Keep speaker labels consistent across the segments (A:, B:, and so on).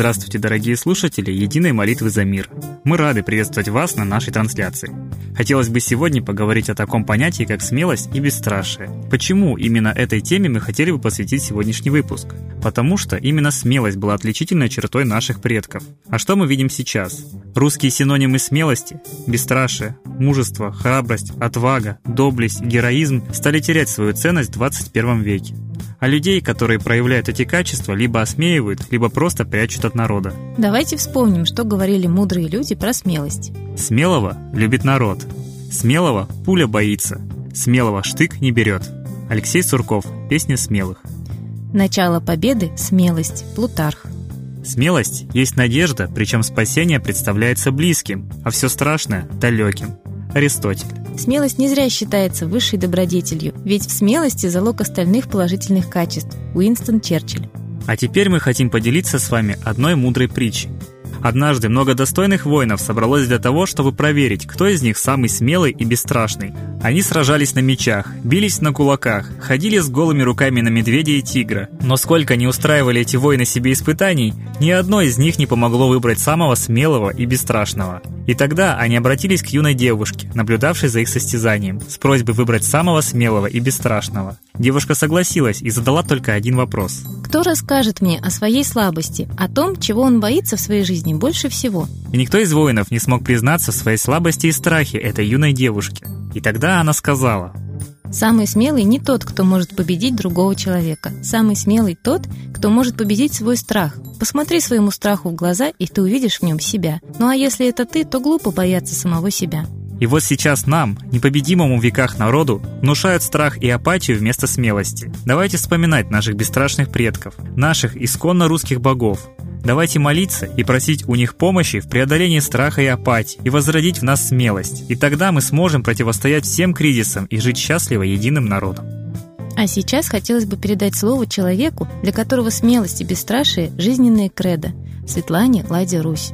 A: Здравствуйте, дорогие слушатели Единой молитвы за мир. Мы рады приветствовать вас на нашей трансляции. Хотелось бы сегодня поговорить о таком понятии, как смелость и бесстрашие. Почему именно этой теме мы хотели бы посвятить сегодняшний выпуск? Потому что именно смелость была отличительной чертой наших предков. А что мы видим сейчас? Русские синонимы смелости – бесстрашие, мужество, храбрость, отвага, доблесть, героизм – стали терять свою ценность в 21 веке а людей, которые проявляют эти качества, либо осмеивают, либо просто прячут от народа.
B: Давайте вспомним, что говорили мудрые люди про смелость.
A: Смелого любит народ. Смелого пуля боится. Смелого штык не берет. Алексей Сурков. Песня смелых.
B: Начало победы – смелость. Плутарх.
A: Смелость есть надежда, причем спасение представляется близким, а все страшное – далеким. Аристотель.
B: Смелость не зря считается высшей добродетелью, ведь в смелости залог остальных положительных качеств. Уинстон Черчилль.
A: А теперь мы хотим поделиться с вами одной мудрой притчей. Однажды много достойных воинов собралось для того, чтобы проверить, кто из них самый смелый и бесстрашный. Они сражались на мечах, бились на кулаках, ходили с голыми руками на медведя и тигра. Но сколько не устраивали эти воины себе испытаний, ни одно из них не помогло выбрать самого смелого и бесстрашного. И тогда они обратились к юной девушке, наблюдавшей за их состязанием, с просьбой выбрать самого смелого и бесстрашного. Девушка согласилась и задала только один вопрос.
B: Кто расскажет мне о своей слабости, о том, чего он боится в своей жизни больше всего?
A: И никто из воинов не смог признаться в своей слабости и страхе этой юной девушки. И тогда она сказала,
B: Самый смелый не тот, кто может победить другого человека. Самый смелый тот, кто может победить свой страх. Посмотри своему страху в глаза, и ты увидишь в нем себя. Ну а если это ты, то глупо бояться самого себя.
A: И вот сейчас нам, непобедимому в веках народу, внушают страх и апатию вместо смелости. Давайте вспоминать наших бесстрашных предков, наших исконно русских богов. Давайте молиться и просить у них помощи в преодолении страха и апатии и возродить в нас смелость. И тогда мы сможем противостоять всем кризисам и жить счастливо единым народом.
B: А сейчас хотелось бы передать слово человеку, для которого смелость и бесстрашие – жизненные кредо – Светлане Ладе Русь.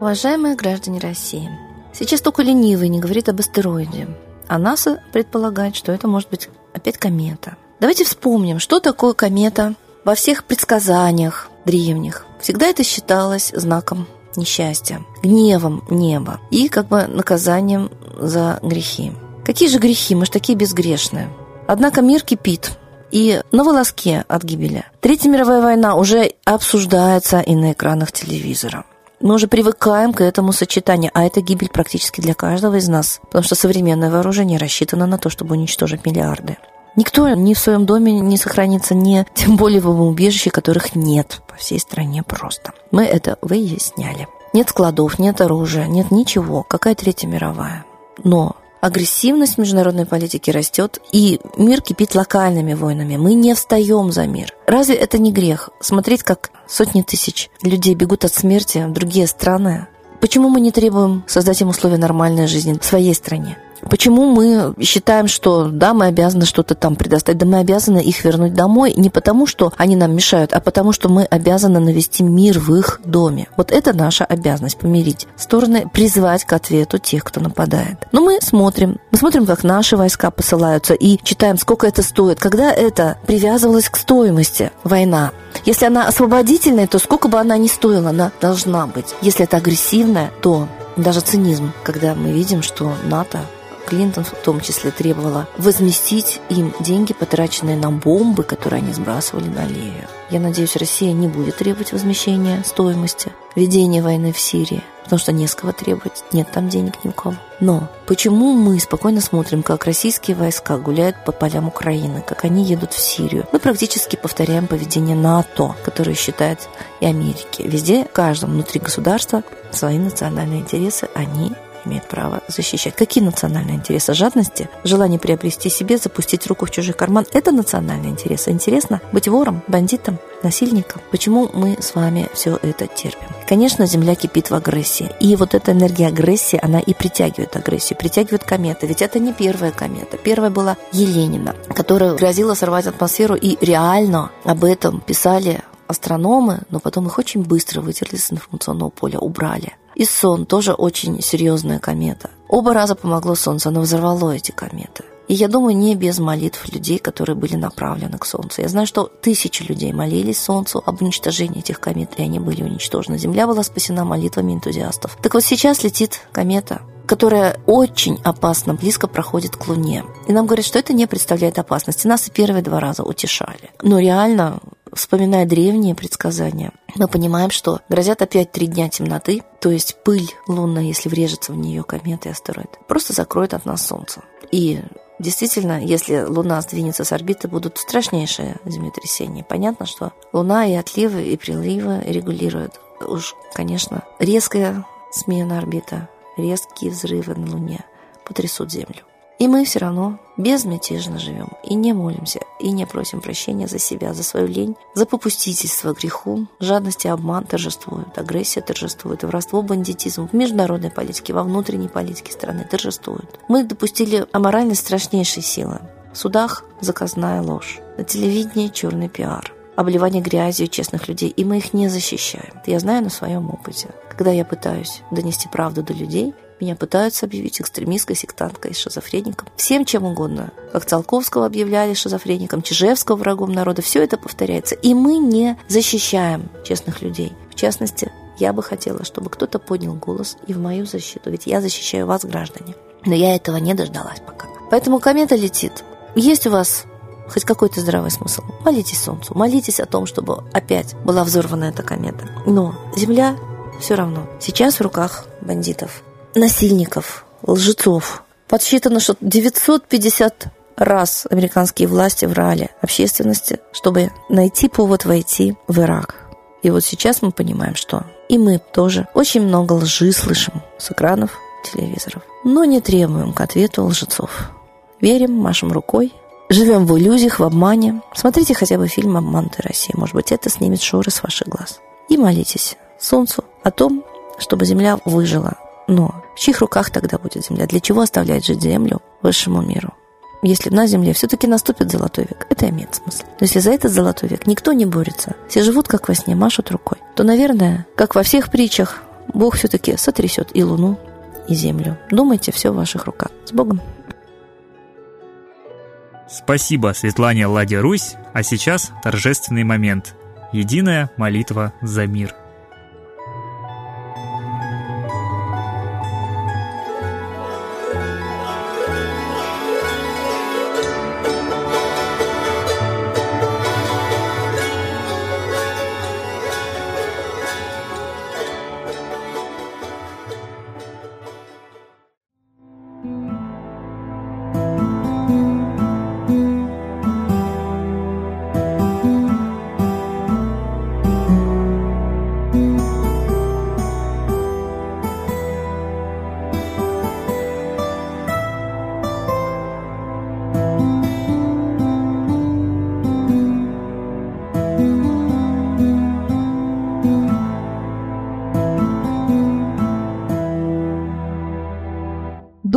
C: Уважаемые граждане России, сейчас только ленивый не говорит об астероиде, а НАСА предполагает, что это может быть опять комета. Давайте вспомним, что такое комета во всех предсказаниях древних. Всегда это считалось знаком несчастья, гневом неба и как бы наказанием за грехи. Какие же грехи? Мы же такие безгрешные. Однако мир кипит, и на волоске от гибели. Третья мировая война уже обсуждается и на экранах телевизора. Мы уже привыкаем к этому сочетанию, а это гибель практически для каждого из нас, потому что современное вооружение рассчитано на то, чтобы уничтожить миллиарды. Никто ни в своем доме не сохранится, ни тем более в убежище, которых нет по всей стране просто. Мы это выясняли. Нет складов, нет оружия, нет ничего. Какая Третья мировая? Но агрессивность международной политики растет, и мир кипит локальными войнами. Мы не встаем за мир. Разве это не грех? Смотреть, как сотни тысяч людей бегут от смерти в другие страны. Почему мы не требуем создать им условия нормальной жизни в своей стране? Почему мы считаем, что да, мы обязаны что-то там предоставить, да мы обязаны их вернуть домой не потому, что они нам мешают, а потому, что мы обязаны навести мир в их доме. Вот это наша обязанность помирить стороны, призвать к ответу тех, кто нападает. Но мы смотрим, мы смотрим, как наши войска посылаются и читаем, сколько это стоит. Когда это привязывалось к стоимости война, если она освободительная, то сколько бы она ни стоила, она должна быть. Если это агрессивная, то даже цинизм, когда мы видим, что НАТО Клинтон в том числе требовала возместить им деньги, потраченные на бомбы, которые они сбрасывали на Ливию. Я надеюсь, Россия не будет требовать возмещения стоимости ведения войны в Сирии, потому что не с кого требовать, нет там денег ни у кого. Но почему мы спокойно смотрим, как российские войска гуляют по полям Украины, как они едут в Сирию? Мы практически повторяем поведение НАТО, которое считает и Америки. Везде, в каждом внутри государства свои национальные интересы они имеет право защищать. Какие национальные интересы? Жадности? Желание приобрести себе, запустить руку в чужой карман – это национальные интересы. Интересно быть вором, бандитом, насильником? Почему мы с вами все это терпим? Конечно, Земля кипит в агрессии. И вот эта энергия агрессии, она и притягивает агрессию, притягивает кометы. Ведь это не первая комета. Первая была Еленина, которая грозила сорвать атмосферу, и реально об этом писали астрономы, но потом их очень быстро вытерли с информационного поля, убрали. И Сон тоже очень серьезная комета. Оба раза помогло Солнцу, оно взорвало эти кометы. И я думаю, не без молитв людей, которые были направлены к Солнцу. Я знаю, что тысячи людей молились Солнцу об уничтожении этих комет, и они были уничтожены. Земля была спасена молитвами энтузиастов. Так вот сейчас летит комета, которая очень опасно близко проходит к Луне. И нам говорят, что это не представляет опасности. Нас и первые два раза утешали. Но реально Вспоминая древние предсказания, мы понимаем, что грозят опять три дня темноты, то есть пыль лунная, если врежется в нее комета и астероид, просто закроет от нас Солнце. И Действительно, если Луна сдвинется с орбиты, будут страшнейшие землетрясения. Понятно, что Луна и отливы, и приливы регулируют. Уж, конечно, резкая смена орбиты, резкие взрывы на Луне потрясут Землю. И мы все равно безмятежно живем и не молимся, и не просим прощения за себя, за свою лень, за попустительство греху, жадность и обман торжествуют, агрессия торжествует, воровство, бандитизм в международной политике, во внутренней политике страны торжествуют. Мы допустили аморальность страшнейшей силы. В судах заказная ложь, на телевидении черный пиар, обливание грязью честных людей, и мы их не защищаем. Я знаю на своем опыте. Когда я пытаюсь донести правду до людей, меня пытаются объявить экстремисткой, сектанткой, шизофреником. Всем чем угодно. Как Циолковского объявляли шизофреником, Чижевского врагом народа. Все это повторяется. И мы не защищаем честных людей. В частности, я бы хотела, чтобы кто-то поднял голос и в мою защиту. Ведь я защищаю вас, граждане. Но я этого не дождалась пока. Поэтому комета летит. Есть у вас хоть какой-то здравый смысл. Молитесь Солнцу, молитесь о том, чтобы опять была взорвана эта комета. Но Земля все равно сейчас в руках бандитов насильников, лжецов. Подсчитано, что 950 раз американские власти врали общественности, чтобы найти повод войти в Ирак. И вот сейчас мы понимаем, что и мы тоже очень много лжи слышим с экранов телевизоров, но не требуем к ответу лжецов. Верим, машем рукой, живем в иллюзиях, в обмане. Смотрите хотя бы фильм «Обманутая Россия». Может быть, это снимет шоры с ваших глаз. И молитесь Солнцу о том, чтобы Земля выжила, но в чьих руках тогда будет земля? Для чего оставлять жить землю высшему миру? Если на Земле все-таки наступит золотой век, это имеет смысл. Но если за этот золотой век никто не борется, все живут как во сне, машут рукой, то, наверное, как во всех притчах, Бог все-таки сотрясет и Луну, и Землю. Думайте, все в ваших руках. С Богом!
A: Спасибо Светлане Ладе Русь, а сейчас торжественный момент. Единая молитва за мир –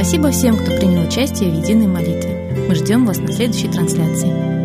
B: Спасибо всем, кто принял участие в единой молитве. Мы ждем вас на следующей трансляции.